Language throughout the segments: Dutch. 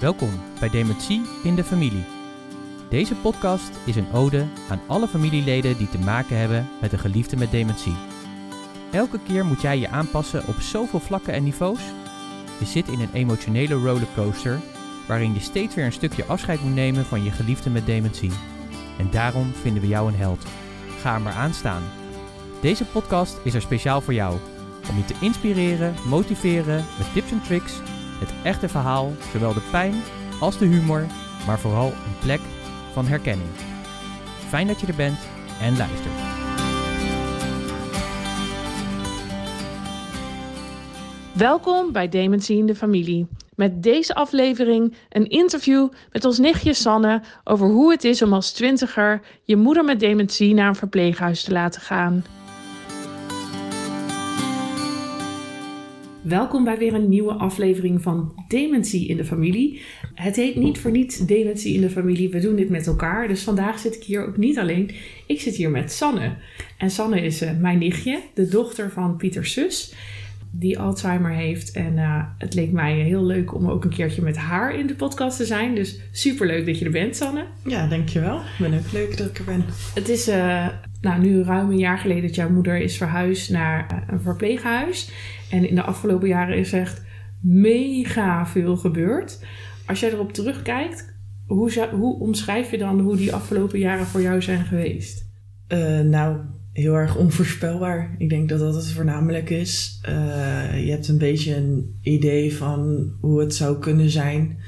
Welkom bij Dementie in de Familie. Deze podcast is een ode aan alle familieleden die te maken hebben met een geliefde met dementie. Elke keer moet jij je aanpassen op zoveel vlakken en niveaus. Je zit in een emotionele rollercoaster waarin je steeds weer een stukje afscheid moet nemen van je geliefde met dementie. En daarom vinden we jou een held. Ga maar aan staan. Deze podcast is er speciaal voor jou. Om je te inspireren, motiveren met tips en tricks, het echte verhaal, zowel de pijn als de humor, maar vooral een plek van herkenning. Fijn dat je er bent en luistert. Welkom bij Dementie in de Familie. Met deze aflevering een interview met ons nichtje Sanne over hoe het is om als twintiger je moeder met dementie naar een verpleeghuis te laten gaan. Welkom bij weer een nieuwe aflevering van Dementie in de Familie. Het heet niet voor niets Dementie in de Familie. We doen dit met elkaar. Dus vandaag zit ik hier ook niet alleen. Ik zit hier met Sanne. En Sanne is uh, mijn nichtje, de dochter van Pieter Sus die Alzheimer heeft. En uh, het leek mij heel leuk om ook een keertje met haar in de podcast te zijn. Dus super leuk dat je er bent, Sanne. Ja, dankjewel. Ik ben ook leuk dat ik er ben. Het is uh, nou, nu ruim een jaar geleden dat jouw moeder is verhuisd naar uh, een verpleeghuis. En in de afgelopen jaren is echt mega veel gebeurd. Als jij erop terugkijkt, hoe, hoe omschrijf je dan hoe die afgelopen jaren voor jou zijn geweest? nou, heel erg onvoorspelbaar. Ik denk dat dat het voornamelijk is. Uh, je hebt een beetje een idee van hoe het zou kunnen zijn.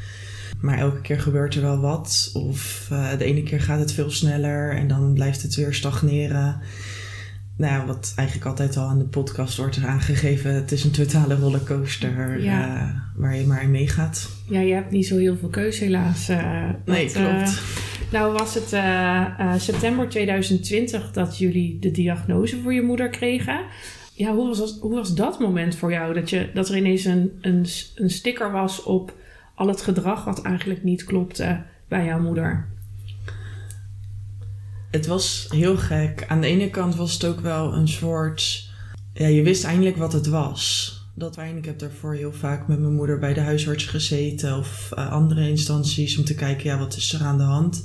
Maar elke keer gebeurt er wel wat. Of uh, de ene keer gaat het veel sneller en dan blijft het weer stagneren. Nou ja, wat eigenlijk altijd al aan de podcast wordt aangegeven. Het is een totale rollercoaster ja. uh, waar je maar in meegaat. Ja, je hebt niet zo heel veel keuze helaas. nee, klopt. Nou was het september 2020 dat jullie de diagnose voor je moeder kregen. Ja, hoe was, dat, hoe was dat moment voor jou? Dat, je, dat er ineens een, een, een sticker was op al het gedrag wat eigenlijk niet klopte bij jouw moeder? Het was heel gek. Aan de ene kant was het ook wel een soort... Ja, je wist eindelijk wat het was dat ik heb daarvoor heel vaak met mijn moeder bij de huisarts gezeten of uh, andere instanties om te kijken, ja, wat is er aan de hand?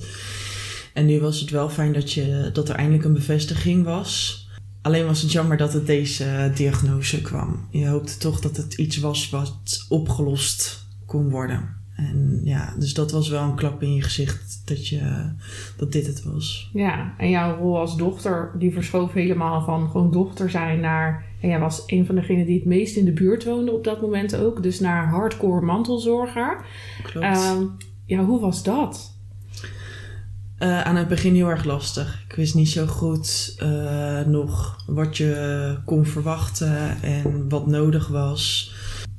En nu was het wel fijn dat, je, dat er eindelijk een bevestiging was. Alleen was het jammer dat het deze diagnose kwam. Je hoopte toch dat het iets was wat opgelost kon worden. En ja, dus dat was wel een klap in je gezicht dat, je, dat dit het was. Ja, en jouw rol als dochter, die verschoof helemaal van gewoon dochter zijn naar... En jij was een van degenen die het meest in de buurt woonde op dat moment ook. Dus naar hardcore mantelzorger. Klopt. Uh, ja, hoe was dat? Uh, aan het begin heel erg lastig. Ik wist niet zo goed uh, nog wat je kon verwachten en wat nodig was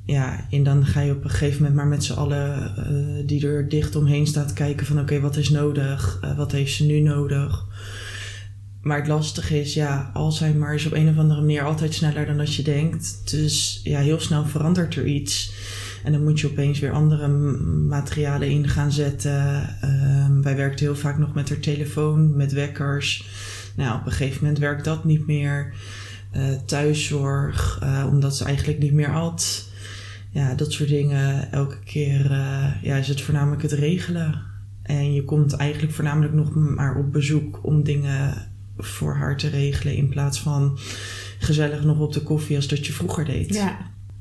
ja, en dan ga je op een gegeven moment maar met z'n allen uh, die er dicht omheen staat kijken van oké, wat is nodig? Uh, wat heeft ze nu nodig? Maar het lastige is, ja, Alzheimer is op een of andere manier altijd sneller dan dat je denkt. Dus ja, heel snel verandert er iets. En dan moet je opeens weer andere materialen in gaan zetten. Uh, wij werkten heel vaak nog met haar telefoon, met wekkers. Nou, op een gegeven moment werkt dat niet meer. Uh, thuiszorg, omdat ze eigenlijk niet meer at ja, dat soort dingen. Elke keer uh, ja, is het voornamelijk het regelen. En je komt eigenlijk voornamelijk nog maar op bezoek om dingen voor haar te regelen. In plaats van gezellig nog op de koffie als dat je vroeger deed. Ja,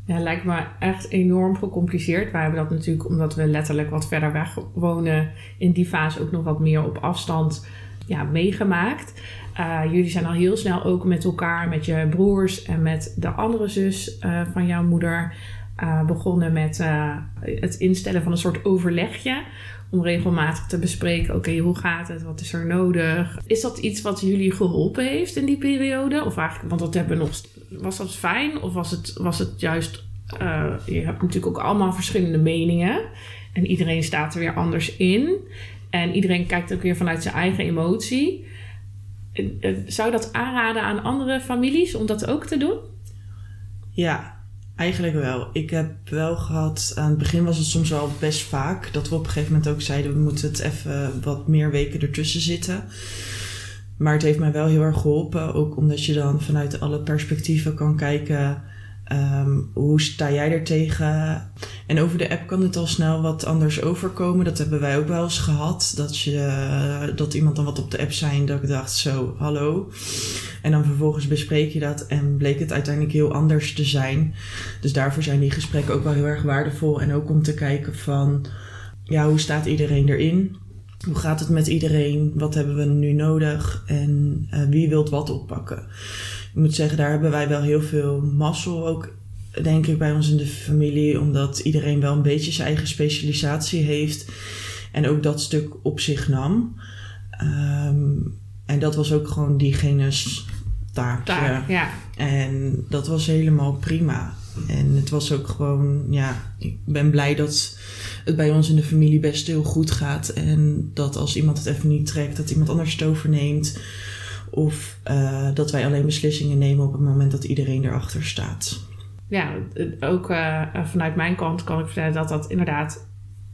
ja lijkt me echt enorm gecompliceerd. Wij hebben dat natuurlijk omdat we letterlijk wat verder weg wonen. In die fase ook nog wat meer op afstand ja, meegemaakt. Uh, jullie zijn al heel snel ook met elkaar, met je broers en met de andere zus uh, van jouw moeder uh, begonnen met uh, het instellen van een soort overlegje. Om regelmatig te bespreken: oké, hoe gaat het? Wat is er nodig? Is dat iets wat jullie geholpen heeft in die periode? Of eigenlijk, want dat hebben nog. Was dat fijn? Of was het, was het juist. Uh, je hebt natuurlijk ook allemaal verschillende meningen. En iedereen staat er weer anders in. En iedereen kijkt ook weer vanuit zijn eigen emotie. Zou je dat aanraden aan andere families om dat ook te doen? Ja, Eigenlijk wel. Ik heb wel gehad, aan het begin was het soms wel best vaak, dat we op een gegeven moment ook zeiden, we moeten het even wat meer weken ertussen zitten. Maar het heeft mij wel heel erg geholpen, ook omdat je dan vanuit alle perspectieven kan kijken Ehm, hoe sta jij er tegen? En over de app kan het al snel wat anders overkomen. Dat hebben wij ook wel eens gehad. Dat, je, dat iemand dan wat op de app zei en dat ik dacht zo, hallo. En dan vervolgens bespreek je dat en bleek het uiteindelijk heel anders te zijn. Dus daarvoor zijn die gesprekken ook wel heel erg waardevol. En ook om te kijken van, ja, hoe staat iedereen erin? Hoe gaat het met iedereen? Wat hebben we nu nodig? En uh, wie wilt wat oppakken? Ik moet zeggen, daar hebben wij wel heel veel mazzel ook, denk ik, bij ons in de familie. Omdat iedereen wel een beetje zijn eigen specialisatie heeft. En ook dat stuk op zich nam. Um, en dat was ook gewoon diegene's taakje. Taak, ja. En dat was helemaal prima. En het was ook gewoon, ja, ik ben blij dat het bij ons in de familie best heel goed gaat. En dat als iemand het even niet trekt, dat iemand anders het overneemt. Of uh, dat wij alleen beslissingen nemen op het moment dat iedereen erachter staat. Ja, ook uh, vanuit mijn kant kan ik vertellen dat dat inderdaad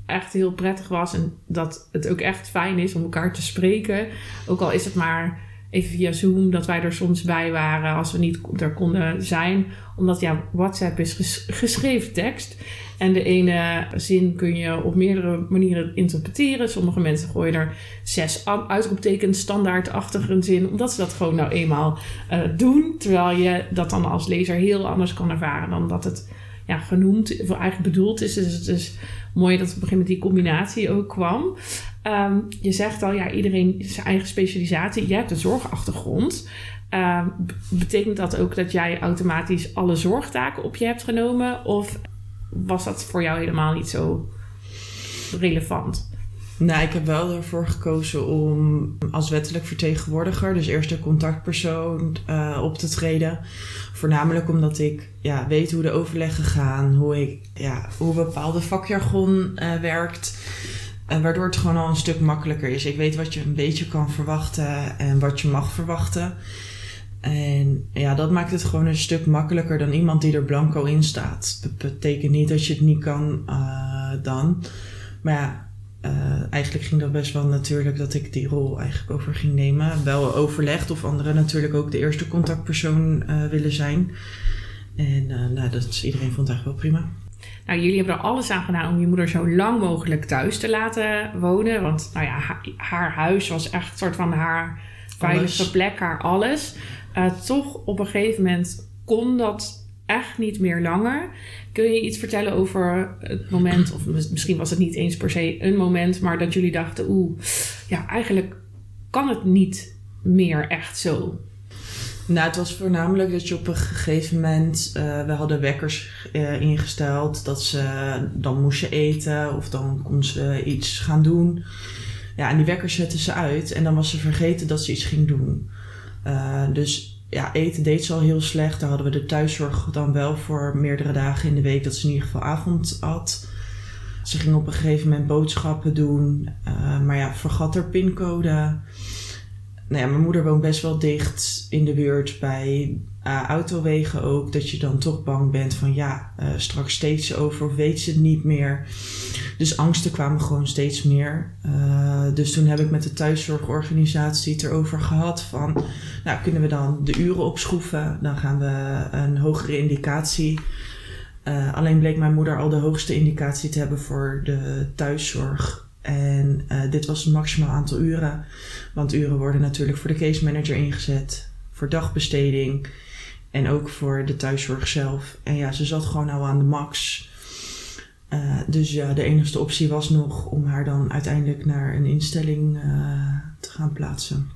echt heel prettig was. En dat het ook echt fijn is om elkaar te spreken. Ook al is het maar even via Zoom dat wij er soms bij waren als we niet er konden zijn. Omdat ja, WhatsApp is geschreven tekst. En de ene zin kun je op meerdere manieren interpreteren. Sommige mensen gooien er zes uitroeptekens standaard een zin. Omdat ze dat gewoon nou eenmaal uh, doen. Terwijl je dat dan als lezer heel anders kan ervaren dan dat het ja, genoemd, of eigenlijk bedoeld is. Dus het is mooi dat op een gegeven moment die combinatie ook kwam. Um, je zegt al, ja, iedereen zijn eigen specialisatie. Jij hebt een zorgachtergrond. Um, betekent dat ook dat jij automatisch alle zorgtaken op je hebt genomen? Of was dat voor jou helemaal niet zo relevant? Nou, ik heb wel ervoor gekozen om als wettelijk vertegenwoordiger, dus eerste contactpersoon, uh, op te treden. Voornamelijk omdat ik ja, weet hoe de overleggen gaan, hoe, ik, ja, hoe bepaalde vakjargon uh, werkt. En waardoor het gewoon al een stuk makkelijker is. Ik weet wat je een beetje kan verwachten en wat je mag verwachten. En ja, dat maakt het gewoon een stuk makkelijker dan iemand die er blanco in staat. Dat betekent niet dat je het niet kan uh, dan. Maar ja, uh, eigenlijk ging dat best wel natuurlijk dat ik die rol eigenlijk over ging nemen. Wel overlegd of anderen natuurlijk ook de eerste contactpersoon uh, willen zijn. En nou, dat is, iedereen vond het eigenlijk wel prima. Nou, jullie hebben er alles aan gedaan om je moeder zo lang mogelijk thuis te laten wonen. Want nou ja, haar, haar huis was echt een soort van haar veilige plek, haar alles. Toch op een gegeven moment kon dat echt niet meer langer. Kun je iets vertellen over het moment, of misschien was het niet eens per se een moment, maar dat jullie dachten, oeh, ja, eigenlijk kan het niet meer echt zo. Nou, het was voornamelijk dat je op een gegeven moment, uh, we hadden wekkers uh, ingesteld, dat ze dan moest je eten of dan kon ze iets gaan doen. Ja, en die wekkers zetten ze uit en dan was ze vergeten dat ze iets ging doen. Uh, dus ja, eten deed ze al heel slecht. Daar hadden we de thuiszorg dan wel voor meerdere dagen in de week dat ze in ieder geval avond had. Ze ging op een gegeven moment boodschappen doen, uh, maar ja, vergat haar pincode. Nou ja, mijn moeder woont best wel dicht in de buurt bij uh, autowegen ook. Dat je dan toch bang bent van ja, uh, straks steeds over weet ze het niet meer. Dus angsten kwamen gewoon steeds meer. Uh, dus toen heb ik met de thuiszorgorganisatie het erover gehad van... Nou, kunnen we dan de uren opschroeven? Dan gaan we een hogere indicatie... Alleen bleek mijn moeder al de hoogste indicatie te hebben voor de thuiszorg. En dit was het maximaal aantal uren. Want uren worden natuurlijk voor de case manager ingezet, voor dagbesteding en ook voor de thuiszorg zelf. En ja, ze zat gewoon al aan de max. Uh, dus ja, de enige optie was nog om haar dan uiteindelijk naar een instelling uh, te gaan plaatsen.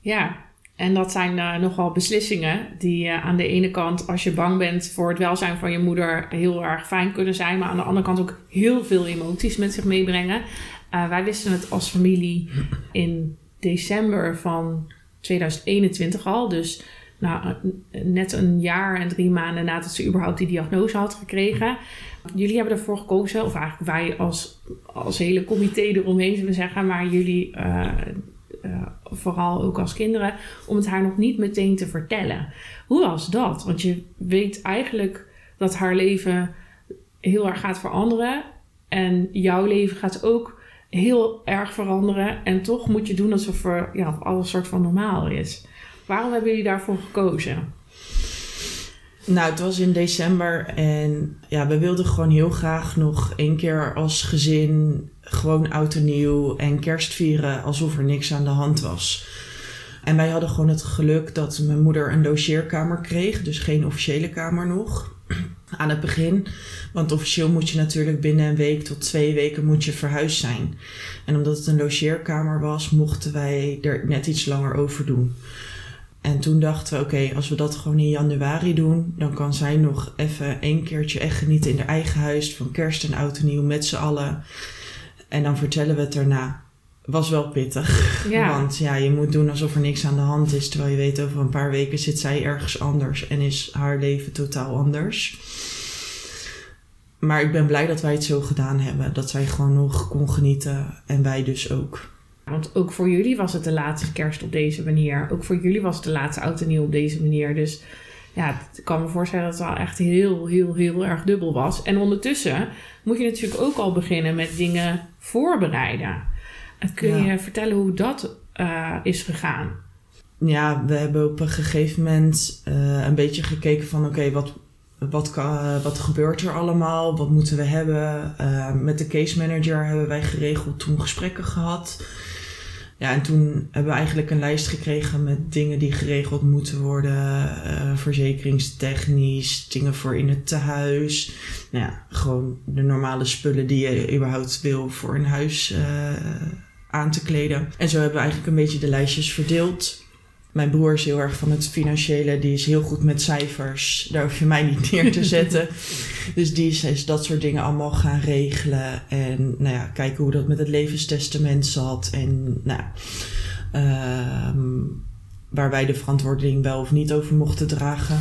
Ja, en dat zijn uh, nogal beslissingen die aan de ene kant, als je bang bent voor het welzijn van je moeder, heel erg fijn kunnen zijn, maar aan de andere kant ook heel veel emoties met zich meebrengen. wij wisten het als familie in december van 2021 al, dus nou, net een jaar en drie maanden nadat ze überhaupt die diagnose had gekregen. Jullie hebben ervoor gekozen, of eigenlijk wij als, als hele comité eromheen zullen zeggen, maar jullie uh, uh, vooral ook als kinderen, om het haar nog niet meteen te vertellen. Hoe was dat? Want je weet eigenlijk dat haar leven heel erg gaat veranderen en jouw leven gaat ook heel erg veranderen en toch moet je doen alsof er ja, alles soort van normaal is. Waarom hebben jullie daarvoor gekozen? Nou, het was in december en ja, we wilden gewoon heel graag nog één keer als gezin gewoon oud en nieuw en kerst vieren alsof er niks aan de hand was. En wij hadden gewoon het geluk dat mijn moeder een logeerkamer kreeg, dus geen officiële kamer nog aan het begin. Want officieel moet je natuurlijk binnen een week tot twee weken moet je verhuisd zijn. En omdat het een logeerkamer was, mochten wij er net iets langer over doen. En toen dachten we, oké, als we dat gewoon in januari doen, dan kan zij nog even één keertje echt genieten in haar eigen huis van kerst en oud en nieuw met z'n allen. En dan vertellen we het daarna. Was wel pittig. Ja. Want ja, je moet doen alsof er niks aan de hand is. Terwijl je weet, over een paar weken zit zij ergens anders en is haar leven totaal anders. Maar ik ben blij dat wij het zo gedaan hebben. Dat zij gewoon nog kon genieten en wij dus ook. Want ook voor jullie was het de laatste kerst op deze manier. Ook voor jullie was het de laatste oud en nieuw op deze manier. Dus ja, ik kan me voorstellen dat het wel echt heel, heel, heel erg dubbel was. En ondertussen moet je natuurlijk ook al beginnen met dingen voorbereiden. En Kun je Ja. vertellen hoe dat eh, is gegaan? Ja, we hebben op een gegeven moment eh, een beetje gekeken van oké, wat, wat, kan- wat gebeurt er allemaal? Wat moeten we hebben? Eh, met de case manager hebben wij geregeld toen gesprekken gehad. Ja, en toen hebben we eigenlijk een lijst gekregen met dingen die geregeld moeten worden. eh, verzekeringstechnisch, dingen voor in het tehuis. Nou ja, gewoon de normale spullen die je überhaupt wil voor een huis eh, aan te kleden. En zo hebben we eigenlijk een beetje de lijstjes verdeeld. Mijn broer is heel erg van het financiële. Die is heel goed met cijfers. Daar hoef je mij niet neer te zetten. dus die is, is dat soort dingen allemaal gaan regelen. En nou ja, kijken hoe dat met het levenstestament zat. En nou ja, ehm, waar wij de verantwoording wel of niet over mochten dragen.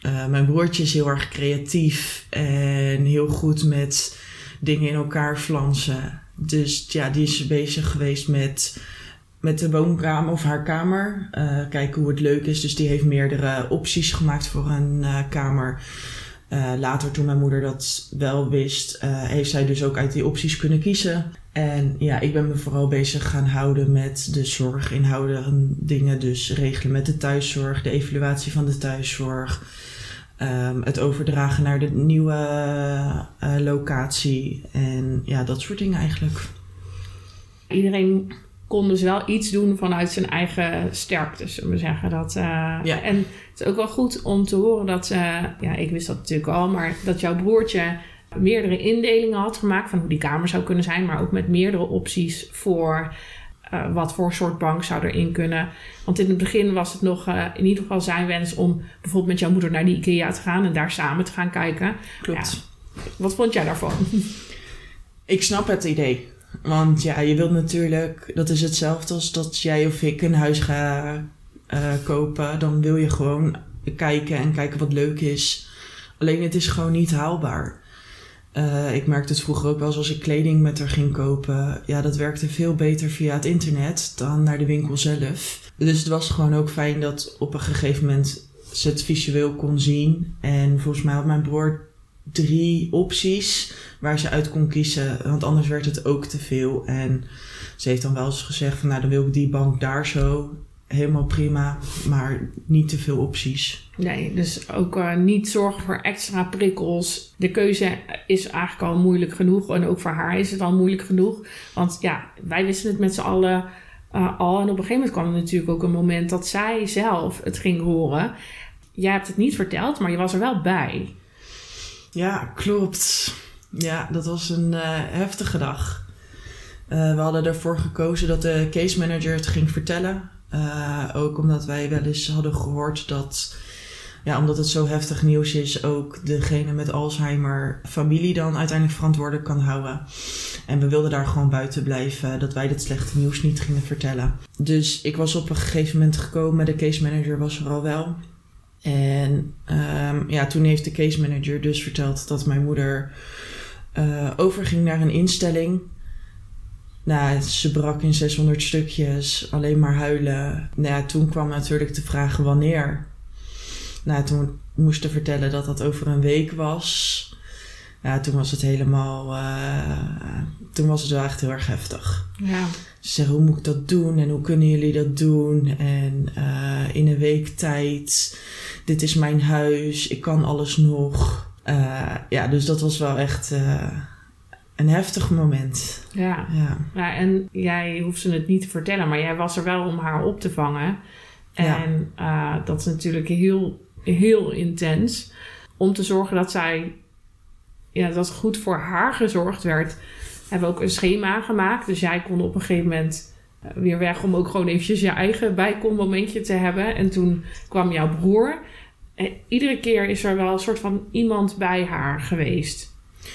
Eh, mijn broertje is heel erg creatief en heel goed met dingen in elkaar flansen. Dus ja, die is bezig geweest met, met de woonkamer of haar kamer. Eh, kijken hoe het leuk is. Dus die heeft meerdere opties gemaakt voor een eh, kamer. Eh, later, toen mijn moeder dat wel wist, heeft zij dus ook uit die opties kunnen kiezen. En ja, ik ben me vooral bezig gaan houden met de zorginhouden dingen. Dus regelen met de thuiszorg, de evaluatie van de thuiszorg. ehm, het overdragen naar de nieuwe locatie. En ja, dat soort dingen eigenlijk. Iedereen kon dus wel iets doen vanuit zijn eigen sterkte, zullen we zeggen. Dat, eh, Ja. En het is ook wel goed om te horen dat, eh, ja, ik wist dat natuurlijk al, maar dat jouw broertje meerdere indelingen had gemaakt van hoe die kamer zou kunnen zijn, maar ook met meerdere opties voor eh, wat voor soort bank zou erin kunnen. Want in het begin was het nog in ieder geval zijn wens om bijvoorbeeld met jouw moeder naar de IKEA te gaan en daar samen te gaan kijken. Klopt. Wat vond jij daarvan? Ik snap het idee. Want ja, je wilt natuurlijk, dat is hetzelfde als dat jij of ik een huis ga eh, kopen. Dan wil je gewoon kijken en kijken wat leuk is. Alleen het is gewoon niet haalbaar. Eh, ik merkte het vroeger ook wel eens als ik kleding met haar ging kopen. Ja, dat werkte veel beter via het internet dan naar de winkel zelf. Dus het was gewoon ook fijn dat op een gegeven moment ze het visueel kon zien. En volgens mij had mijn broer drie opties waar ze uit kon kiezen. Want anders werd het ook te veel. En ze heeft dan wel eens gezegd van nou dan wil ik die bank daar zo. Helemaal prima, maar niet te veel opties. Nee, dus ook eh, niet zorgen voor extra prikkels. De keuze is eigenlijk al moeilijk genoeg. En ook voor haar is het al moeilijk genoeg. Want ja, wij wisten het met z'n allen eh, al. En op een gegeven moment kwam er natuurlijk ook een moment dat zij zelf het ging horen. Jij hebt het niet verteld, maar je was er wel bij. Ja, klopt. Ja, dat was een eh, heftige dag. Eh, we hadden ervoor gekozen dat de case manager het ging vertellen. Eh, ook omdat wij wel eens hadden gehoord dat, ja, omdat het zo heftig nieuws is, ook degene met Alzheimer familie dan uiteindelijk verantwoordelijk kan houden. En we wilden daar gewoon buiten blijven, dat wij dit slechte nieuws niet gingen vertellen. Dus ik was op een gegeven moment gekomen, de case manager was er al wel. En ehm, ja, toen heeft de case manager dus verteld dat mijn moeder eh, overging naar een instelling. Nou, ze brak in 600 stukjes, alleen maar huilen. Nou ja, toen kwam natuurlijk de vraag wanneer. Nou, toen moesten vertellen dat dat over een week was. Ja, toen was het helemaal, eh, toen was het wel echt heel erg heftig. Ja. Ze zeggen, hoe moet ik dat doen en hoe kunnen jullie dat doen? En eh, in een week tijd, dit is mijn huis, ik kan alles nog. Eh, ja, dus dat was wel echt een heftig moment. Ja. Ja. ja, en jij hoeft ze het niet te vertellen, maar jij was er wel om haar op te vangen. En dat is natuurlijk heel, heel intens. Om te zorgen dat zij, ja, dat goed voor haar gezorgd werd, hebben we ook een schema gemaakt. Dus jij kon op een gegeven moment eh, weer weg om ook gewoon eventjes je eigen bijkommomentje te hebben. En toen kwam jouw broer. En iedere keer is er wel een soort van iemand bij haar geweest.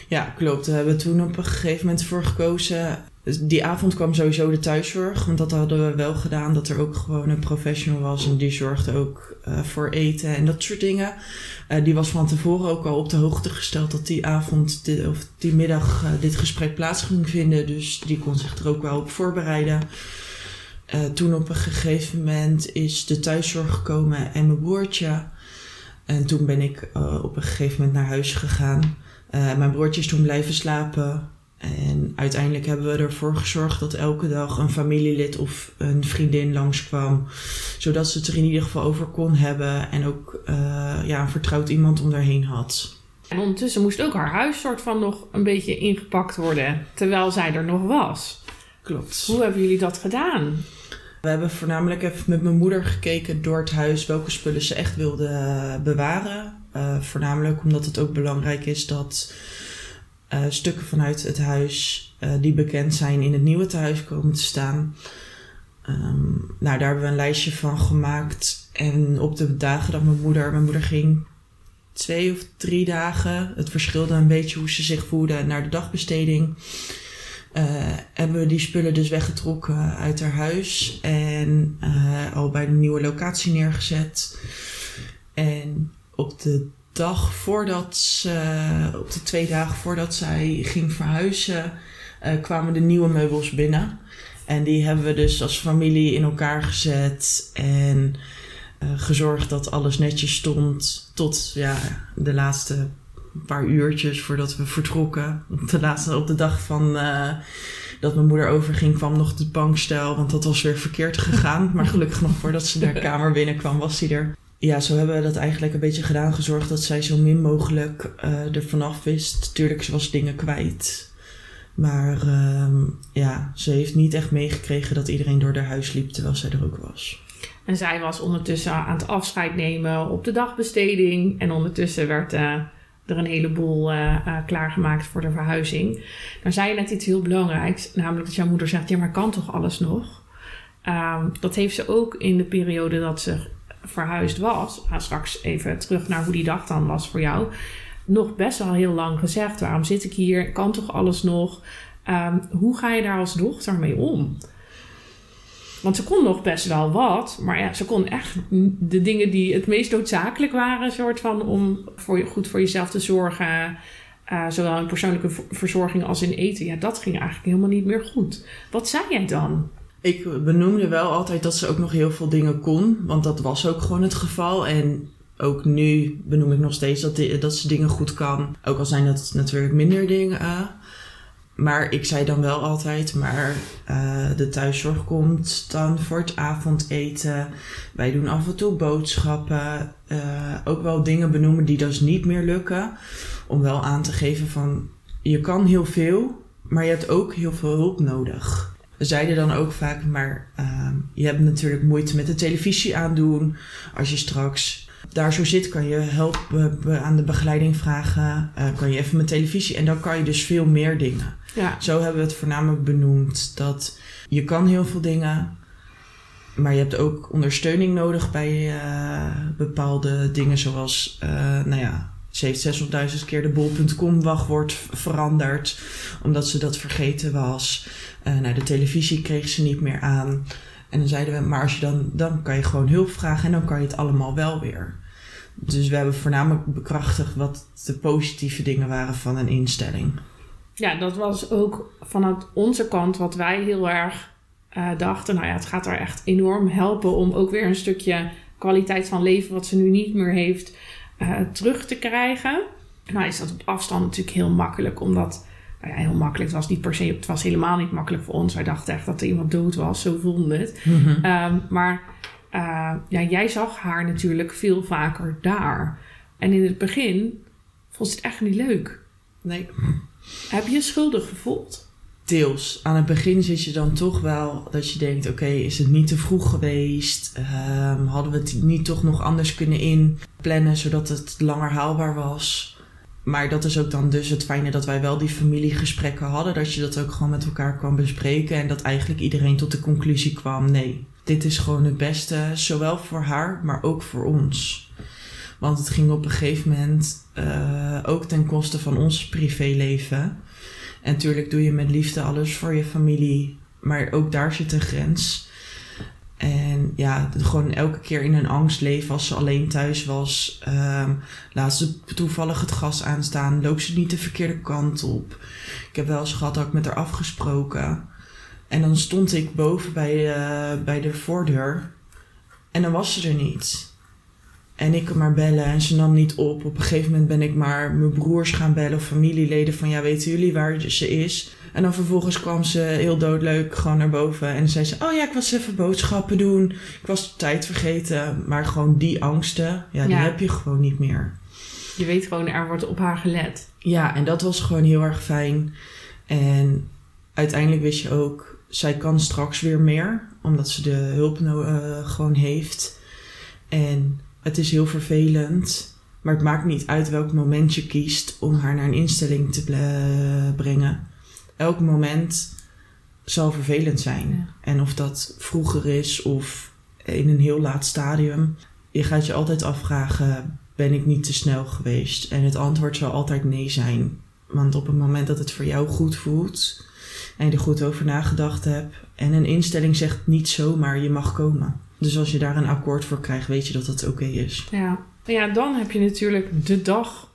Ja, klopt. We hebben toen op een gegeven moment voor gekozen. Dus Die avond kwam sowieso de thuiszorg. Want dat hadden we wel gedaan. Dat er ook gewoon een professional was. En die zorgde ook eh, voor eten en dat soort dingen. Eh, die was van tevoren ook al op de hoogte gesteld dat die avond of die middag eh, dit gesprek plaats ging vinden. Dus die kon zich er ook wel op voorbereiden. Toen op een gegeven moment is de thuiszorg gekomen en mijn broertje. En toen ben ik op een gegeven moment naar huis gegaan. Mijn broertje is toen blijven slapen. En uiteindelijk hebben we ervoor gezorgd dat elke dag een familielid of een vriendin langskwam. Zodat ze het er in ieder geval over kon hebben. En ook eh, ja, een vertrouwd iemand om daarheen had. En ondertussen moest ook haar huis soort van nog een beetje ingepakt worden. Terwijl zij er nog was. Klopt. Hoe hebben jullie dat gedaan? We hebben voornamelijk even met mijn moeder gekeken door het huis welke spullen ze echt wilde bewaren. Eh, voornamelijk omdat het ook belangrijk is dat eh, stukken vanuit het huis eh, die bekend zijn in het nieuwe tehuis komen te staan. Ehm, nou, daar hebben we een lijstje van gemaakt. En op de dagen dat mijn moeder, mijn moeder ging twee of drie dagen, het verschilde een beetje hoe ze zich voelde naar de dagbesteding. Eh, hebben we die spullen dus weggetrokken uit haar huis en al bij de nieuwe locatie neergezet. En op de dag voordat ze, op de twee dagen voordat zij ging verhuizen, eh, kwamen de nieuwe meubels binnen. En die hebben we dus als familie in elkaar gezet en eh, gezorgd dat alles netjes stond tot ja, de laatste paar uurtjes voordat we vertrokken. Op de, laatste, op de dag van eh, dat mijn moeder overging kwam nog de bankstel, want dat was weer verkeerd gegaan. maar gelukkig nog voordat ze de kamer binnenkwam was hij er. Ja, zo hebben we dat eigenlijk een beetje gedaan. Gezorgd dat zij zo min mogelijk eh er vanaf wist. Tuurlijk, ze was dingen kwijt. Maar ehm, ja, ze heeft niet echt meegekregen dat iedereen door haar huis liep terwijl zij er ook was. En zij was ondertussen aan het afscheid nemen op de dagbesteding. En ondertussen werd eh, er een heleboel eh, klaargemaakt voor de verhuizing. Dan zei je net iets heel belangrijks. Namelijk dat jouw moeder zegt, ja maar kan toch alles nog? Ehm, dat heeft ze ook in de periode dat ze verhuisd was. Straks even terug naar hoe die dag dan was voor jou. Nog best wel heel lang gezegd. Waarom zit ik hier? Kan toch alles nog? Ehm, hoe ga je daar als dochter mee om? Want ze kon nog best wel wat, maar ja, ze kon echt de dingen die het meest noodzakelijk waren, soort van om voor je, goed voor jezelf te zorgen, eh, zowel in persoonlijke verzorging als in eten. Ja, dat ging eigenlijk helemaal niet meer goed. Wat zei jij dan? Ik benoemde wel altijd dat ze ook nog heel veel dingen kon, want dat was ook gewoon het geval. En ook nu benoem ik nog steeds dat, dat ze dingen goed kan. Ook al zijn dat natuurlijk minder dingen. Maar ik zei dan wel altijd, maar eh, de thuiszorg komt dan voor het avondeten. Wij doen af en toe boodschappen. eh, ook wel dingen benoemen die dus niet meer lukken. Om wel aan te geven van, je kan heel veel, maar je hebt ook heel veel hulp nodig. We zeiden dan ook vaak, maar ehm, je hebt natuurlijk moeite met de televisie aandoen. Als je straks daar zo zit, kan je hulp eh, aan de begeleiding vragen. Eh, kan je even met televisie en dan kan je dus veel meer dingen. Ja, Zo hebben we het voornamelijk benoemd dat je kan heel veel dingen, maar je hebt ook ondersteuning nodig bij eh, bepaalde dingen zoals, nou ja, ze heeft 600.000 keer de bol.com wachtwoord veranderd omdat ze dat vergeten was. Eh nou, de televisie kreeg ze niet meer aan. En dan zeiden we, maar als je dan, dan kan je gewoon hulp vragen en dan kan je het allemaal wel weer. Dus we hebben voornamelijk bekrachtigd wat de positieve dingen waren van een instelling. ja dat was ook vanuit onze kant wat wij heel erg eh, dachten. Nou ja, het gaat haar echt enorm helpen om ook weer een stukje kwaliteit van leven, wat ze nu niet meer heeft, eh, terug te krijgen. Nou is dat op afstand natuurlijk heel makkelijk, omdat... Nou ja, heel makkelijk. Het was niet per se... Het was helemaal niet makkelijk voor ons. Wij dachten echt dat er iemand dood was. Zo voelde het. Mhm. Ehm, maar eh, ja, jij zag haar natuurlijk veel vaker daar. En in het begin vond ze het echt niet leuk. Nee. Heb je je schuldig gevoeld? Deels. Aan het begin zit je dan toch wel dat je denkt: oké, is het niet te vroeg geweest? Ehm, hadden we het niet toch nog anders kunnen inplannen zodat het langer haalbaar was? Maar dat is ook dan dus het fijne dat wij wel die familiegesprekken hadden. Dat je dat ook gewoon met elkaar kwam bespreken. En dat eigenlijk iedereen tot de conclusie kwam: nee, dit is gewoon het beste. Zowel voor haar, maar ook voor ons. Want het ging op een gegeven moment eh, ook ten koste van ons privéleven. En natuurlijk doe je met liefde alles voor je familie. Maar ook daar zit een grens. En ja, gewoon elke keer in een angst leven als ze alleen thuis was. Ehm, laat ze toevallig het gas aanstaan. Loopt ze niet de verkeerde kant op. Ik heb wel eens gehad dat ik met haar afgesproken. En dan stond ik boven bij, eh, bij de voordeur. En dan was ze er niet. En ik maar bellen en ze nam niet op. Op een gegeven moment ben ik maar mijn broers gaan bellen of familieleden van ja, weten jullie waar ze is? En dan vervolgens kwam ze heel doodleuk gewoon naar boven en zei ze: Oh ja, ik was even boodschappen doen. Ik was de tijd vergeten. Maar gewoon die angsten, ja, die Ja. heb je gewoon niet meer. Je weet gewoon, er wordt op haar gelet. Ja, en dat was gewoon heel erg fijn. En uiteindelijk wist je ook, zij kan straks weer meer, omdat ze de hulp eh, gewoon heeft. En het is heel vervelend, maar het maakt niet uit welk moment je kiest om haar naar een instelling te brengen. Elk moment zal vervelend zijn. Ja. En of dat vroeger is of in een heel laat stadium, je gaat je altijd afvragen: ben ik niet te snel geweest? En het antwoord zal altijd nee zijn. Want op het moment dat het voor jou goed voelt en je er goed over nagedacht hebt en een instelling zegt niet zomaar je mag komen. Dus als je daar een akkoord voor krijgt, weet je dat het oké is. Ja. ja, dan heb je natuurlijk de dag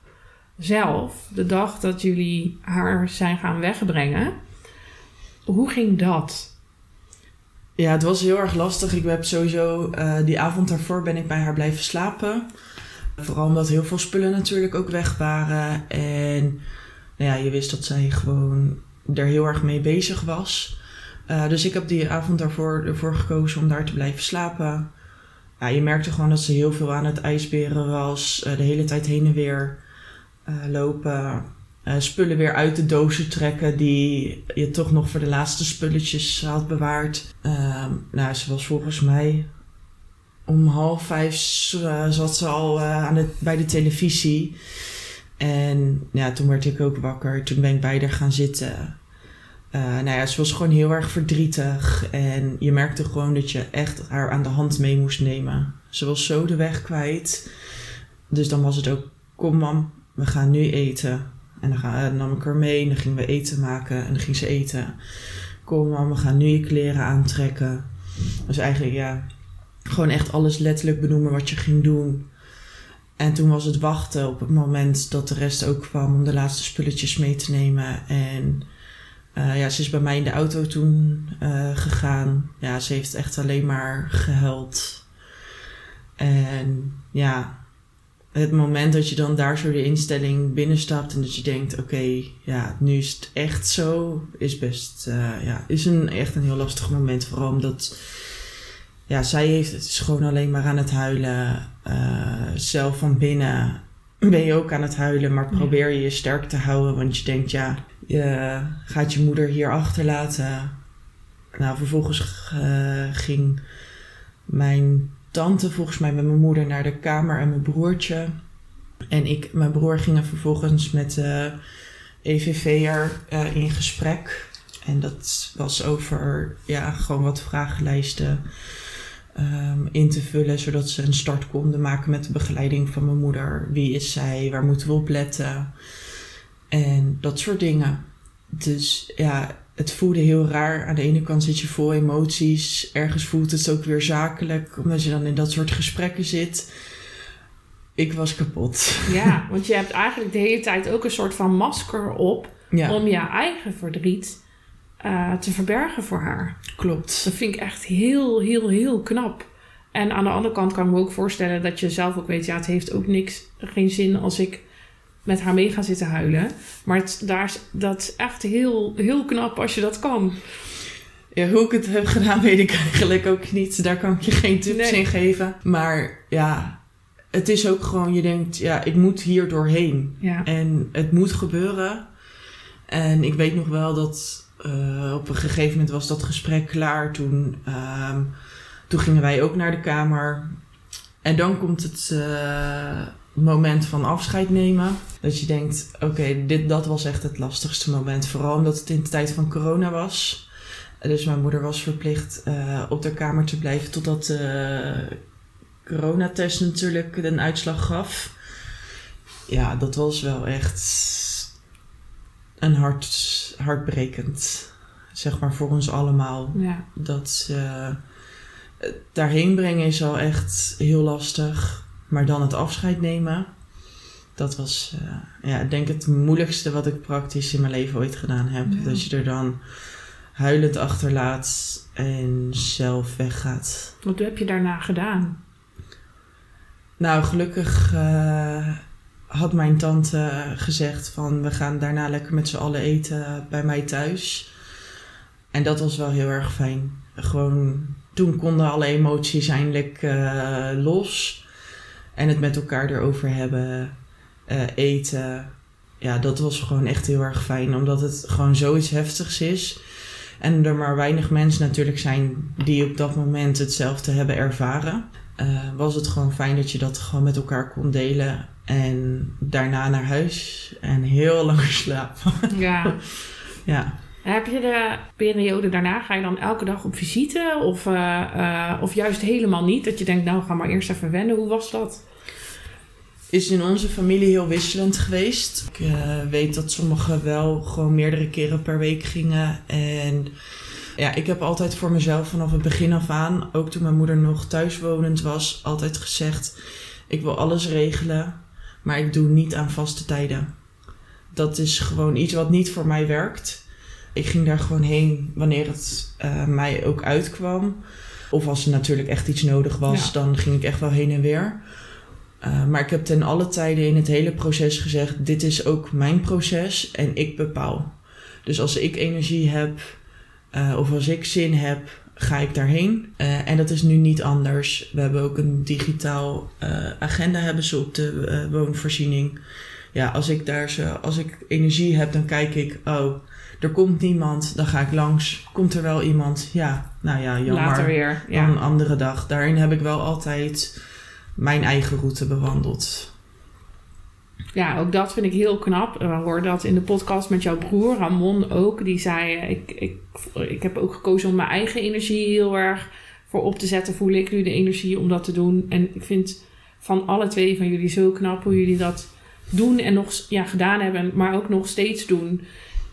zelf. De dag dat jullie haar zijn gaan wegbrengen. Hoe ging dat? Ja, het was heel erg lastig. Ik heb sowieso eh, die avond daarvoor ben ik bij haar blijven slapen. Vooral omdat heel veel spullen natuurlijk ook weg waren. En nou ja, je wist dat zij gewoon er heel erg mee bezig was. Eh, dus ik heb die avond daarvoor ervoor gekozen om daar te blijven slapen. Ja, je merkte gewoon dat ze heel veel aan het ijsberen was. eh, de hele tijd heen en weer eh, lopen. spullen weer uit de dozen trekken die je toch nog voor de laatste spulletjes had bewaard. Ehm, nou, ze was volgens mij om half vijf zat ze al aan bij de televisie. En ja, toen werd ik ook wakker. Toen ben ik bij haar gaan zitten. Eh, nou ja, ze was gewoon heel erg verdrietig. En je merkte gewoon dat je echt haar aan de hand mee moest nemen. Ze was zo de weg kwijt. Dus dan was het ook, kom mam, we gaan nu eten. En dan, ga, dan nam ik haar mee en dan gingen we eten maken. En dan ging ze eten. Kom mam, we gaan nu je kleren aantrekken. Dus eigenlijk ja, gewoon echt alles letterlijk benoemen wat je ging doen. En toen was het wachten op het moment dat de rest ook kwam om de laatste spulletjes mee te nemen. En eh, ja, ze is bij mij in de auto toen eh, gegaan. Ja, ze heeft echt alleen maar gehuild. En ja, het moment dat je dan daar zo de instelling binnenstapt en dat je denkt, oké, ja, nu is het echt zo, is best, eh, ja, is een, echt een heel lastig moment. Vooral omdat, ja, zij heeft, het is gewoon alleen maar aan het huilen. Zelf van binnen ben je ook aan het huilen, maar probeer je je sterk te houden, want je denkt, ja, je gaat je moeder hier achterlaten. Nou, vervolgens eh, ging mijn tante volgens mij met mijn moeder naar de kamer en mijn broertje. En ik, mijn broer gingen vervolgens met de EVV'er eh, in gesprek. En dat was over ja, gewoon wat vragenlijsten ehm, in te vullen, zodat ze een start konden maken met de begeleiding van mijn moeder. Wie is zij? Waar moeten we op letten? En dat soort dingen. Dus ja, het voelde heel raar. Aan de ene kant zit je vol emoties. Ergens voelt het ook weer zakelijk, omdat je dan in dat soort gesprekken zit. Ik was kapot. Ja, want je hebt eigenlijk de hele tijd ook een soort van masker op Ja, om je eigen verdriet eh, te verbergen voor haar. klopt. Dat vind ik echt heel, heel, heel knap. En aan de andere kant kan ik me ook voorstellen dat je zelf ook weet, ja, het heeft ook niks, geen zin als ik met haar mee gaan zitten huilen. Maar het, daar dat is echt heel, heel knap als je dat kan. Ja, hoe ik het heb gedaan weet ik eigenlijk ook niet. Daar kan ik je geen tips Nee. in geven. Maar ja, het is ook gewoon, je denkt, ja, ik moet hier doorheen. Ja, En het moet gebeuren. En ik weet nog wel dat eh, op een gegeven moment was dat gesprek klaar. Toen, ehm, toen gingen wij ook naar de kamer. En dan komt het eh, moment van afscheid nemen. Dat je denkt, oké, dit dat was echt het lastigste moment. Vooral omdat het in de tijd van corona was. Dus mijn moeder was verplicht eh, op de kamer te blijven totdat de coronatest natuurlijk een uitslag gaf. Ja, dat was wel echt een hart, hartbrekend. Zeg maar voor ons allemaal. ja. Dat eh, daarheen brengen is al echt heel lastig. Maar dan het afscheid nemen. Dat was, eh, ja, ik denk het moeilijkste wat ik praktisch in mijn leven ooit gedaan heb. Ja. Dat je er dan huilend achterlaat en zelf weggaat. Wat heb je daarna gedaan? Nou, gelukkig eh, had mijn tante gezegd van we gaan daarna lekker met z'n allen eten bij mij thuis. En dat was wel heel erg fijn. Gewoon toen konden alle emoties eindelijk eh, los. En het met elkaar erover hebben, eh, eten. Ja, dat was gewoon echt heel erg fijn. Omdat het gewoon zoiets heftigs is. En er maar weinig mensen natuurlijk zijn die op dat moment hetzelfde hebben ervaren. eh, was het gewoon fijn dat je dat gewoon met elkaar kon delen. En daarna naar huis en heel lang slapen. Ja. ja. Heb je de periode daarna, ga je dan elke dag op visite? Of, eh, eh, of juist helemaal niet? Dat je denkt, nou ga maar eerst even wennen. Hoe was dat? Is in onze familie heel wisselend geweest. Ik eh, weet dat sommigen wel gewoon meerdere keren per week gingen. En ja, ik heb altijd voor mezelf vanaf het begin af aan, ook toen mijn moeder nog thuiswonend was, altijd gezegd: ik wil alles regelen, maar ik doe niet aan vaste tijden. Dat is gewoon iets wat niet voor mij werkt. Ik ging daar gewoon heen wanneer het eh, mij ook uitkwam. Of als er natuurlijk echt iets nodig was, Ja. dan ging ik echt wel heen en weer. Uh, maar ik heb ten alle tijden in het hele proces gezegd: dit is ook mijn proces en ik bepaal. Dus als ik energie heb uh, of als ik zin heb, ga ik daarheen. Uh, en dat is nu niet anders. We hebben ook een digitaal agenda hebben ze op de woonvoorziening. Ja, als ik daar zo, als ik energie heb, dan kijk ik: oh, er komt niemand, dan ga ik langs. Komt er wel iemand? Ja, nou ja, jammer. Later weer. Ja. Een andere dag. Daarin heb ik wel altijd mijn eigen route bewandeld. Ja, ook dat vind ik heel knap. We hoorden dat in de podcast met jouw broer, Ramon ook. Die zei, ik, ik, ik heb ook gekozen om mijn eigen energie heel erg voor op te zetten. Voel ik nu de energie om dat te doen. En ik vind van alle twee van jullie zo knap hoe jullie dat doen en nog ja, gedaan hebben. Maar ook nog steeds doen.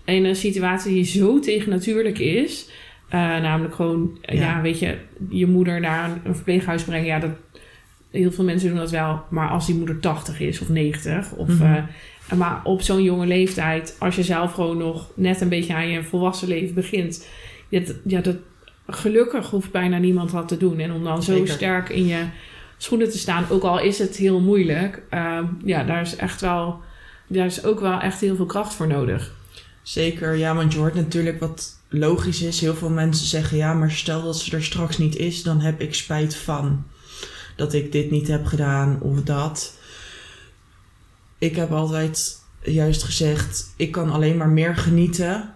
In een situatie die zo tegennatuurlijk is. Uh, namelijk gewoon, ja. ja. weet je, je moeder naar een verpleeghuis brengen. Ja, dat, heel veel mensen doen dat wel. Maar als die moeder 80 is of 90. Of, uh, maar op zo'n jonge leeftijd, als je zelf gewoon nog net een beetje aan je volwassen leven begint. Dat, ja, dat, gelukkig hoeft bijna niemand dat te doen. En om dan zo Zeker. sterk in je schoenen te staan, ook al is het heel moeilijk. Uh, ja, daar is echt wel, daar is ook wel echt heel veel kracht voor nodig. Zeker, ja, want je hoort natuurlijk wat logisch is. Heel veel mensen zeggen, ja, maar stel dat ze er straks niet is, dan heb ik spijt van dat ik dit niet heb gedaan of dat. Ik heb altijd juist gezegd, ik kan alleen maar meer genieten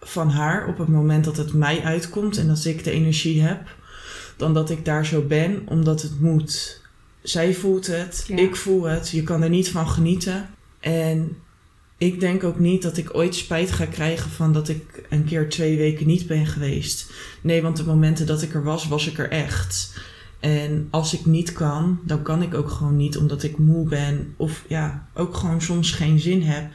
van haar op het moment dat het mij uitkomt en dat ik de energie heb, dan dat ik daar zo ben, omdat het moet. Zij voelt het, Ja. ik voel het, je kan er niet van genieten. En ik denk ook niet dat ik ooit spijt ga krijgen van dat ik een keer twee weken niet ben geweest. Nee, want de momenten dat ik er was, was ik er echt. En als ik niet kan, dan kan ik ook gewoon niet omdat ik moe ben. Of ja, ook gewoon soms geen zin heb.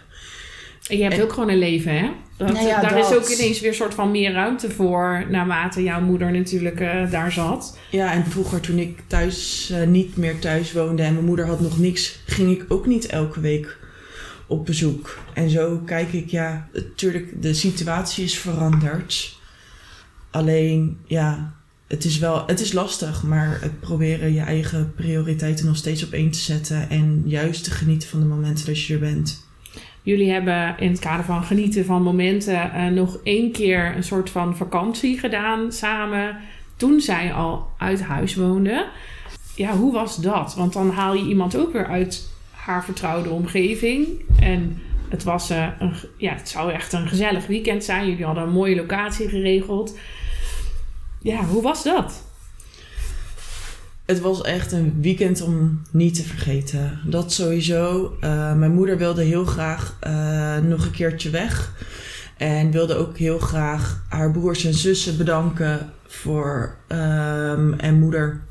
En je hebt En- ook gewoon een leven, hè? Dat, Nou ja, daar dat. is ook ineens weer een soort van meer ruimte voor, naarmate jouw moeder natuurlijk eh, daar zat. Ja, en vroeger toen ik thuis eh, niet meer thuis woonde en mijn moeder had nog niks, ging ik ook niet elke week op bezoek. En zo kijk ik, ja, natuurlijk, de situatie is veranderd. Alleen, ja, het is wel, het is lastig, maar het proberen je eigen prioriteiten nog steeds op één te zetten en juist te genieten van de momenten dat je er bent. Jullie hebben in het kader van genieten van momenten uh, nog één keer een soort van vakantie gedaan samen. Toen zij al uit huis woonde. Ja, hoe was dat? Want dan haal je iemand ook weer uit haar vertrouwde omgeving. En het, was, uh, een, ja, het zou echt een gezellig weekend zijn. Jullie hadden een mooie locatie geregeld. Ja, hoe was dat? Het was echt een weekend om niet te vergeten. Dat sowieso. Uh, mijn moeder wilde heel graag uh, nog een keertje weg. En wilde ook heel graag haar broers en zussen bedanken voor, um, en moeder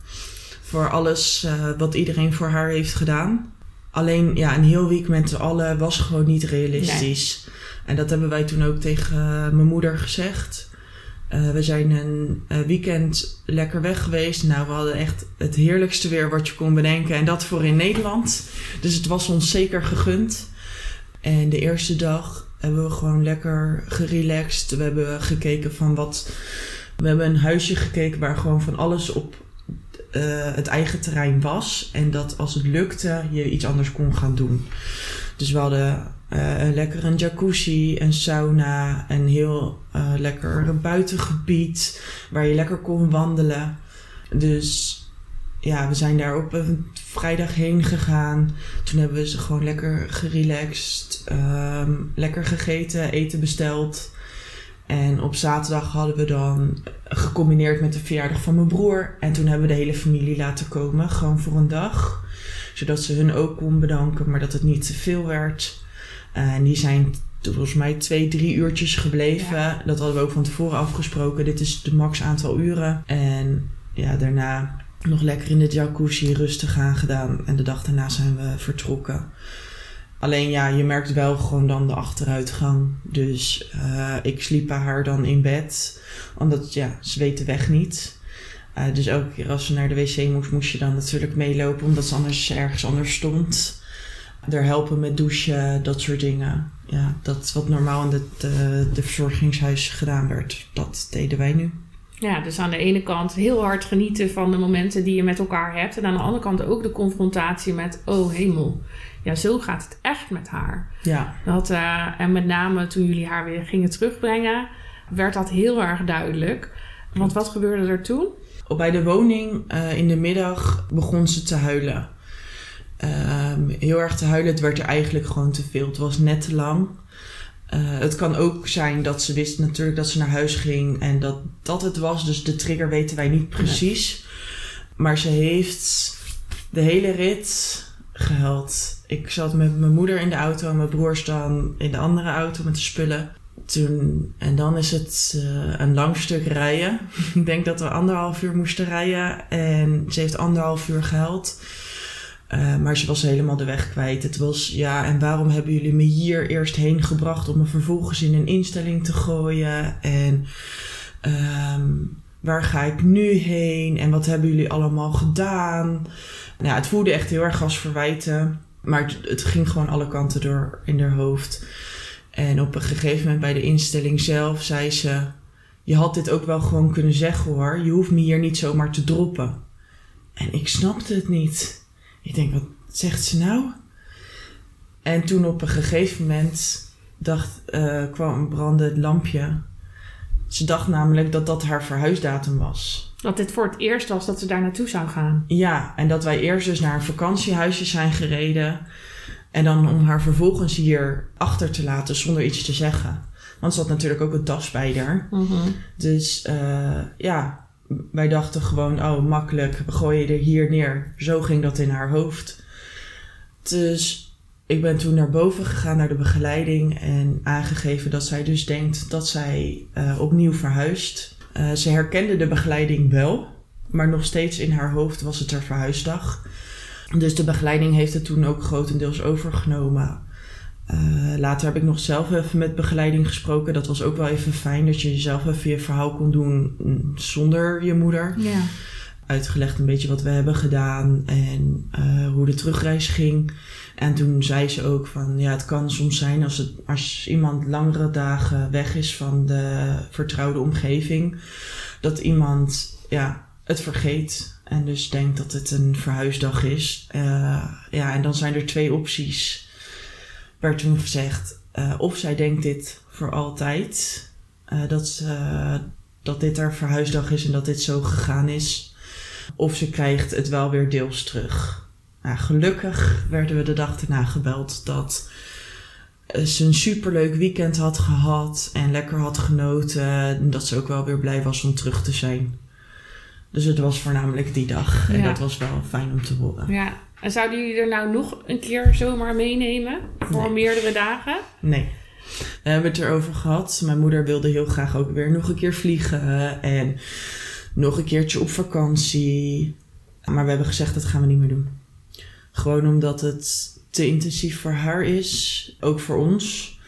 voor alles wat iedereen voor haar heeft gedaan. Alleen ja, een heel week met z'n allen was gewoon niet realistisch. Nee. En dat hebben wij toen ook tegen mijn moeder gezegd. Uh, we zijn een uh, weekend lekker weg geweest. Nou, we hadden echt het heerlijkste weer wat je kon bedenken. En dat voor in Nederland. Dus het was ons zeker gegund. En de eerste dag hebben we gewoon lekker gerelaxed. We hebben gekeken van wat. We hebben een huisje gekeken waar gewoon van alles op uh, het eigen terrein was. En dat als het lukte, je iets anders kon gaan doen. Dus we hadden uh, een lekker een jacuzzi, een sauna, een heel uh, lekker buitengebied waar je lekker kon wandelen. Dus ja, we zijn daar op een vrijdag heen gegaan. Toen hebben we ze gewoon lekker gerelaxed, um, lekker gegeten, eten besteld. En op zaterdag hadden we dan gecombineerd met de verjaardag van mijn broer. En toen hebben we de hele familie laten komen, gewoon voor een dag. Zodat ze hun ook kon bedanken, maar dat het niet te veel werd. Uh, en die zijn volgens mij twee, drie uurtjes gebleven. Ja. Dat hadden we ook van tevoren afgesproken. Dit is de max aantal uren. En ja, daarna nog lekker in de jacuzzi rustig aan gedaan. En de dag daarna zijn we vertrokken. Alleen ja, je merkt wel gewoon dan de achteruitgang. Dus uh, ik sliep haar dan in bed. Omdat ja, ze weet de weg niet. Uh, dus elke keer als ze naar de wc moest, moest je dan natuurlijk meelopen. Omdat ze anders ergens anders stond er helpen met douchen, dat soort dingen. Ja, dat wat normaal in de verzorgingshuis gedaan werd, dat deden wij nu. Ja, dus aan de ene kant heel hard genieten van de momenten die je met elkaar hebt. En aan de andere kant ook de confrontatie met, oh hemel, ja, zo gaat het echt met haar. Ja. Dat, uh, en met name toen jullie haar weer gingen terugbrengen, werd dat heel erg duidelijk. Want wat gebeurde er toen? Bij de woning uh, in de middag begon ze te huilen. Um, heel erg te huilen. Het werd er eigenlijk gewoon te veel. Het was net te lang. Uh, het kan ook zijn dat ze wist natuurlijk dat ze naar huis ging en dat dat het was. Dus de trigger weten wij niet precies. Maar ze heeft de hele rit gehuild. Ik zat met mijn moeder in de auto en mijn broers dan in de andere auto met de spullen. Toen, en dan is het uh, een lang stuk rijden. Ik denk dat we anderhalf uur moesten rijden. En ze heeft anderhalf uur gehuild. Uh, maar ze was helemaal de weg kwijt. Het was, ja, en waarom hebben jullie me hier eerst heen gebracht om me vervolgens in een instelling te gooien? En um, waar ga ik nu heen? En wat hebben jullie allemaal gedaan? Nou, het voelde echt heel erg als verwijten. Maar het, ging gewoon alle kanten door in haar hoofd. En op een gegeven moment bij de instelling zelf zei ze: Je had dit ook wel gewoon kunnen zeggen hoor. Je hoeft me hier niet zomaar te droppen. En ik snapte het niet. Ik denk, wat zegt ze nou? En toen op een gegeven moment dacht, uh, kwam brandde het lampje. Ze dacht namelijk dat dat haar verhuisdatum was. Dat dit voor het eerst was dat ze daar naartoe zou gaan. Ja, en dat wij eerst dus naar een vakantiehuisje zijn gereden. En dan om haar vervolgens hier achter te laten zonder iets te zeggen. Want ze had natuurlijk ook een tas bij haar. Mm -hmm. Dus uh, ja, wij dachten gewoon, oh makkelijk, we gooien je er hier neer. Zo ging dat in haar hoofd. Dus ik ben toen naar boven gegaan naar de begeleiding en aangegeven dat zij dus denkt dat zij uh, opnieuw verhuist. Uh, ze herkende de begeleiding wel, maar nog steeds in haar hoofd was het er verhuisdag. Dus de begeleiding heeft het toen ook grotendeels overgenomen. Uh, later heb ik nog zelf even met begeleiding gesproken. Dat was ook wel even fijn dat je zelf even je verhaal kon doen zonder je moeder. Ja. Uitgelegd een beetje wat we hebben gedaan en uh, hoe de terugreis ging. En toen zei ze ook van, ja, het kan soms zijn als, het, als iemand langere dagen weg is van de vertrouwde omgeving, dat iemand ja, het vergeet en dus denkt dat het een verhuisdag is. Uh, ja, en dan zijn er twee opties, werd toen gezegd. Uh, of zij denkt dit voor altijd, uh, dat, dat dit haar verhuisdag is en dat dit zo gegaan is. Of ze krijgt het wel weer deels terug. Nou, gelukkig werden we de dag daarna gebeld dat ze een superleuk weekend had gehad en lekker had genoten. En dat ze ook wel weer blij was om terug te zijn. Dus het was voornamelijk die dag. En dat was wel fijn om te horen. Ja. En zouden jullie er nou nog een keer zomaar meenemen? Voor meerdere dagen? Nee. We hebben het erover gehad. Mijn moeder wilde heel graag ook weer nog een keer vliegen. En nog een keertje op vakantie. Maar we hebben gezegd dat gaan we niet meer doen. Gewoon omdat het te intensief voor haar is, ook voor ons.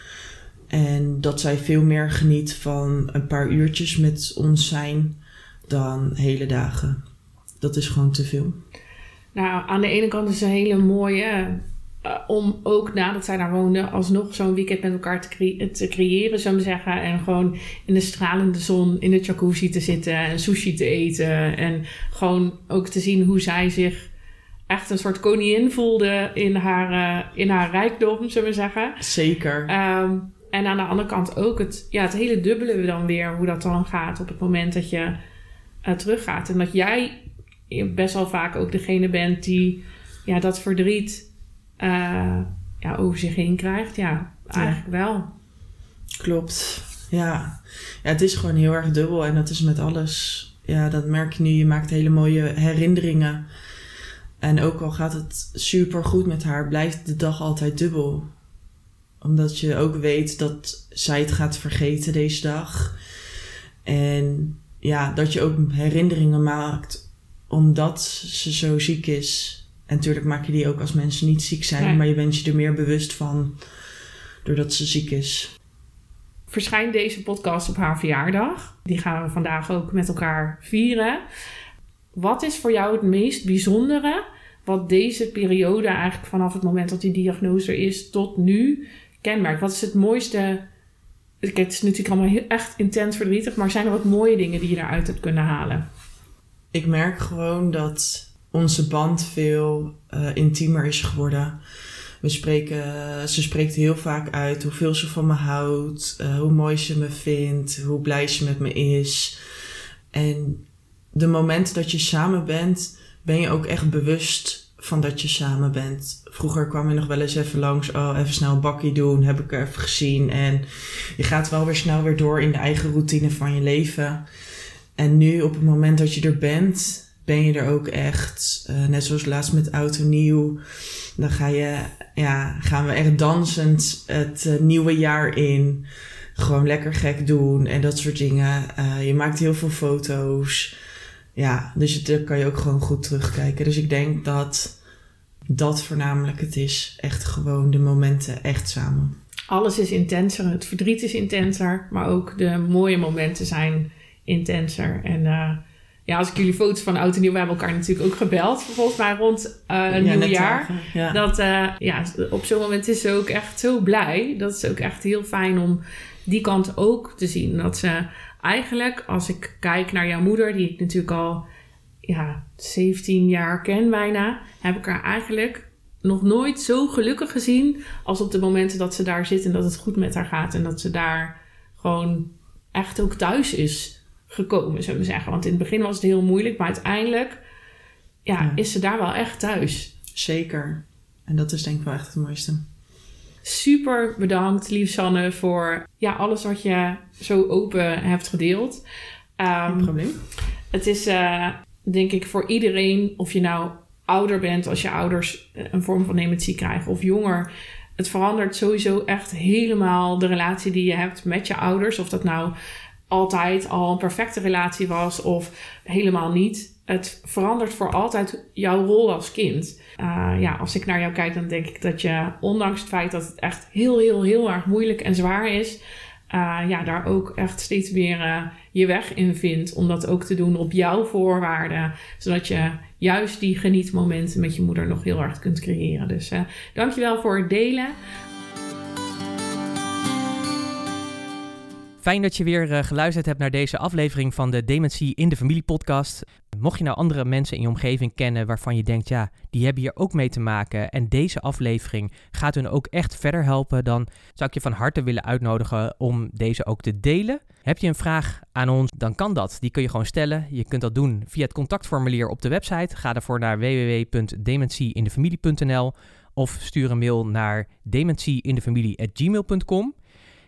En dat zij veel meer geniet van een paar uurtjes met ons zijn dan hele dagen. Dat is gewoon te veel. Nou, aan de ene kant is het een hele mooie. Uh, om ook nadat zij daar woonde, alsnog zo'n weekend met elkaar te, te creëren, zou ik zeggen. En gewoon in de stralende zon in de jacuzzi te zitten en sushi te eten. En gewoon ook te zien hoe zij zich echt een soort koningin voelde in haar, uh, in haar rijkdom, zullen we zeggen. Zeker. Um, en aan de andere kant ook het, ja, het hele dubbele dan weer, hoe dat dan gaat op het moment dat je uh, teruggaat. En dat jij best wel vaak ook degene bent die ja, dat verdriet uh, ja, over zich heen krijgt. Ja, eigenlijk wel. Klopt. Ja. ja, het is gewoon heel erg dubbel en dat is met alles. Ja, dat merk je nu. Je maakt hele mooie herinneringen en ook al gaat het super goed met haar, blijft de dag altijd dubbel. Omdat je ook weet dat zij het gaat vergeten deze dag. En ja, dat je ook herinneringen maakt omdat ze zo ziek is. En natuurlijk maak je die ook als mensen niet ziek zijn, maar je bent je er meer bewust van doordat ze ziek is. Verschijnt deze podcast op haar verjaardag. Die gaan we vandaag ook met elkaar vieren. Wat is voor jou het meest bijzondere wat deze periode eigenlijk vanaf het moment dat die diagnose er is tot nu kenmerkt? Wat is het mooiste? het is natuurlijk allemaal heel, echt intens verdrietig, maar zijn er ook mooie dingen die je eruit hebt kunnen halen? Ik merk gewoon dat onze band veel uh, intiemer is geworden. We spreken, ze spreekt heel vaak uit hoeveel ze van me houdt, uh, hoe mooi ze me vindt, hoe blij ze met me is. En de momenten dat je samen bent, ben je ook echt bewust van dat je samen bent. Vroeger kwam je nog wel eens even langs, oh, even snel een bakkie doen, heb ik even gezien. En je gaat wel weer snel weer door in de eigen routine van je leven. En nu, op het moment dat je er bent, ben je er ook echt. Uh, net zoals laatst met Auto Nieuw. Dan ga je, ja, gaan we echt dansend het uh, nieuwe jaar in. Gewoon lekker gek doen en dat soort dingen. Uh, je maakt heel veel foto's. Ja, dus daar kan je ook gewoon goed terugkijken. Dus ik denk dat dat voornamelijk het is. Echt gewoon de momenten echt samen. Alles is intenser. Het verdriet is intenser. Maar ook de mooie momenten zijn intenser. En uh, ja, als ik jullie foto's van oud en nieuw... We hebben elkaar natuurlijk ook gebeld. Volgens mij rond uh, ja, nieuwjaar. Ja. Dat uh, ja, op zo'n moment is ze ook echt zo blij. Dat is ook echt heel fijn om die kant ook te zien. Dat ze eigenlijk, als ik kijk naar jouw moeder, die ik natuurlijk al ja, 17 jaar ken bijna, heb ik haar eigenlijk nog nooit zo gelukkig gezien als op de momenten dat ze daar zit en dat het goed met haar gaat en dat ze daar gewoon echt ook thuis is gekomen, zullen we zeggen. Want in het begin was het heel moeilijk, maar uiteindelijk ja, ja. is ze daar wel echt thuis. Zeker. En dat is denk ik wel echt het mooiste. Super bedankt, lief Sanne, voor ja, alles wat je zo open hebt gedeeld. Um, Geen probleem. Het is uh, denk ik voor iedereen, of je nou ouder bent als je ouders een vorm van dementie krijgen of jonger. Het verandert sowieso echt helemaal de relatie die je hebt met je ouders. Of dat nou altijd al een perfecte relatie was of helemaal niet. Het verandert voor altijd jouw rol als kind. Uh, ja, als ik naar jou kijk, dan denk ik dat je, ondanks het feit dat het echt heel, heel, heel erg moeilijk en zwaar is, uh, ja, daar ook echt steeds meer uh, je weg in vindt. Om dat ook te doen op jouw voorwaarden. Zodat je juist die genietmomenten met je moeder nog heel erg kunt creëren. Dus uh, dankjewel voor het delen. Fijn dat je weer geluisterd hebt naar deze aflevering van de Dementie in de Familie podcast. Mocht je nou andere mensen in je omgeving kennen waarvan je denkt, ja, die hebben hier ook mee te maken en deze aflevering gaat hun ook echt verder helpen, dan zou ik je van harte willen uitnodigen om deze ook te delen. Heb je een vraag aan ons, dan kan dat. Die kun je gewoon stellen. Je kunt dat doen via het contactformulier op de website. Ga daarvoor naar www.dementieindefamilie.nl of stuur een mail naar dementieindefamilie.gmail.com.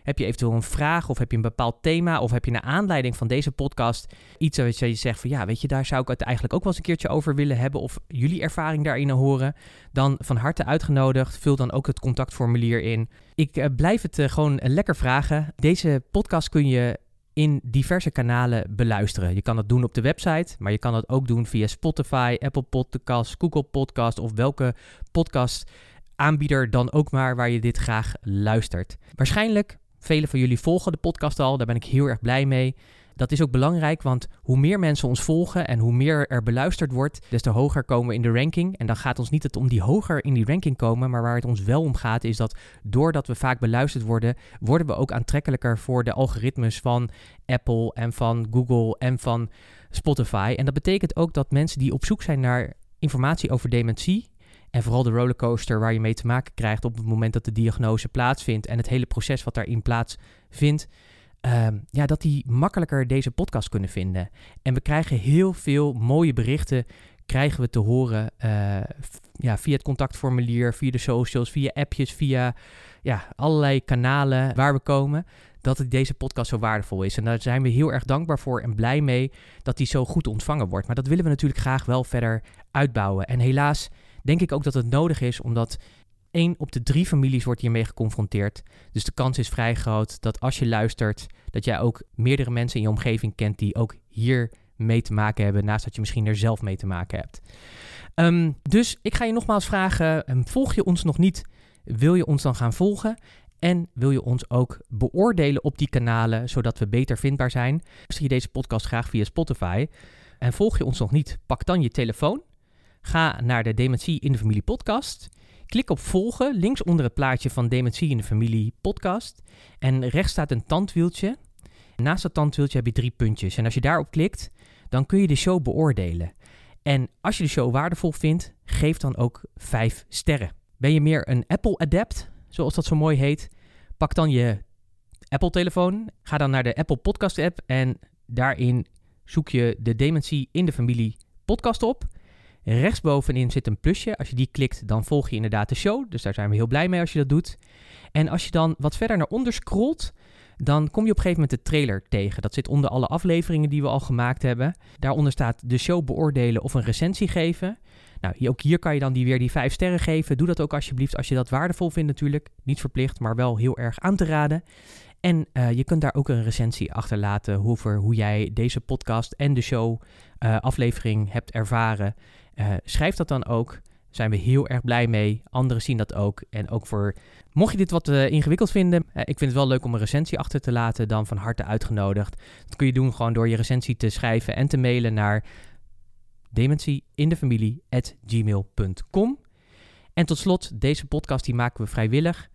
Heb je eventueel een vraag of heb je een bepaald thema of heb je naar aanleiding van deze podcast iets wat je zegt van ja, weet je, daar zou ik het eigenlijk ook wel eens een keertje over willen hebben of jullie ervaring daarin horen, dan van harte uitgenodigd. Vul dan ook het contactformulier in. Ik uh, blijf het uh, gewoon lekker vragen. Deze podcast kun je in diverse kanalen beluisteren. Je kan dat doen op de website, maar je kan dat ook doen via Spotify, Apple Podcasts, Google Podcasts of welke podcast aanbieder dan ook maar waar je dit graag luistert. Waarschijnlijk Velen van jullie volgen de podcast al, daar ben ik heel erg blij mee. Dat is ook belangrijk, want hoe meer mensen ons volgen en hoe meer er beluisterd wordt, des te hoger komen we in de ranking. En dan gaat ons niet het om die hoger in die ranking komen, maar waar het ons wel om gaat, is dat doordat we vaak beluisterd worden, worden we ook aantrekkelijker voor de algoritmes van Apple en van Google en van Spotify. En dat betekent ook dat mensen die op zoek zijn naar informatie over dementie, en vooral de rollercoaster waar je mee te maken krijgt op het moment dat de diagnose plaatsvindt en het hele proces wat daarin plaatsvindt. Uh, ja, dat die makkelijker deze podcast kunnen vinden. En we krijgen heel veel mooie berichten, krijgen we te horen uh, ja, via het contactformulier, via de socials, via appjes, via ja, allerlei kanalen waar we komen. Dat deze podcast zo waardevol is. En daar zijn we heel erg dankbaar voor en blij mee dat die zo goed ontvangen wordt. Maar dat willen we natuurlijk graag wel verder uitbouwen. En helaas denk ik ook dat het nodig is, omdat één op de drie families wordt hiermee geconfronteerd. Dus de kans is vrij groot dat als je luistert, dat jij ook meerdere mensen in je omgeving kent die ook hier mee te maken hebben, naast dat je misschien er zelf mee te maken hebt. Um, dus ik ga je nogmaals vragen, ehm, volg je ons nog niet? Wil je ons dan gaan volgen? En wil je ons ook beoordelen op die kanalen, zodat we beter vindbaar zijn? Zie je deze podcast graag via Spotify? En volg je ons nog niet? Pak dan je telefoon Ga naar de Dementie in de Familie podcast. Klik op volgen, links onder het plaatje van Dementie in de Familie podcast. En rechts staat een tandwieltje. Naast dat tandwieltje heb je drie puntjes. En als je daarop klikt, dan kun je de show beoordelen. En als je de show waardevol vindt, geef dan ook vijf sterren. Ben je meer een Apple-adept, zoals dat zo mooi heet? Pak dan je Apple-telefoon, ga dan naar de Apple Podcast-app en daarin zoek je de Dementie in de Familie podcast op. Rechtsbovenin zit een plusje. Als je die klikt, dan volg je inderdaad de show. Dus daar zijn we heel blij mee als je dat doet. En als je dan wat verder naar onder scrolt, dan kom je op een gegeven moment de trailer tegen. Dat zit onder alle afleveringen die we al gemaakt hebben. Daaronder staat de show beoordelen of een recensie geven. Nou, ook hier kan je dan die weer die vijf sterren geven. Doe dat ook alsjeblieft als je dat waardevol vindt natuurlijk. Niet verplicht, maar wel heel erg aan te raden. En uh, je kunt daar ook een recensie achterlaten over hoe jij deze podcast en de show uh, aflevering hebt ervaren. Uh, schrijf dat dan ook. Zijn we heel erg blij mee. Anderen zien dat ook. En ook voor, mocht je dit wat uh, ingewikkeld vinden, uh, ik vind het wel leuk om een recensie achter te laten, dan van harte uitgenodigd. Dat kun je doen gewoon door je recensie te schrijven en te mailen naar dementieindefamilie.gmail.com. En tot slot, deze podcast die maken we vrijwillig.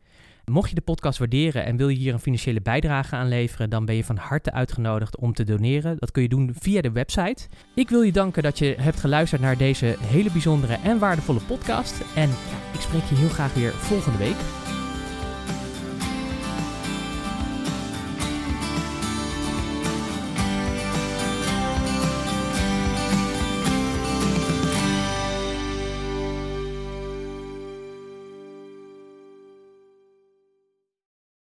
Mocht je de podcast waarderen en wil je hier een financiële bijdrage aan leveren, dan ben je van harte uitgenodigd om te doneren. Dat kun je doen via de website. Ik wil je danken dat je hebt geluisterd naar deze hele bijzondere en waardevolle podcast. En ik spreek je heel graag weer volgende week.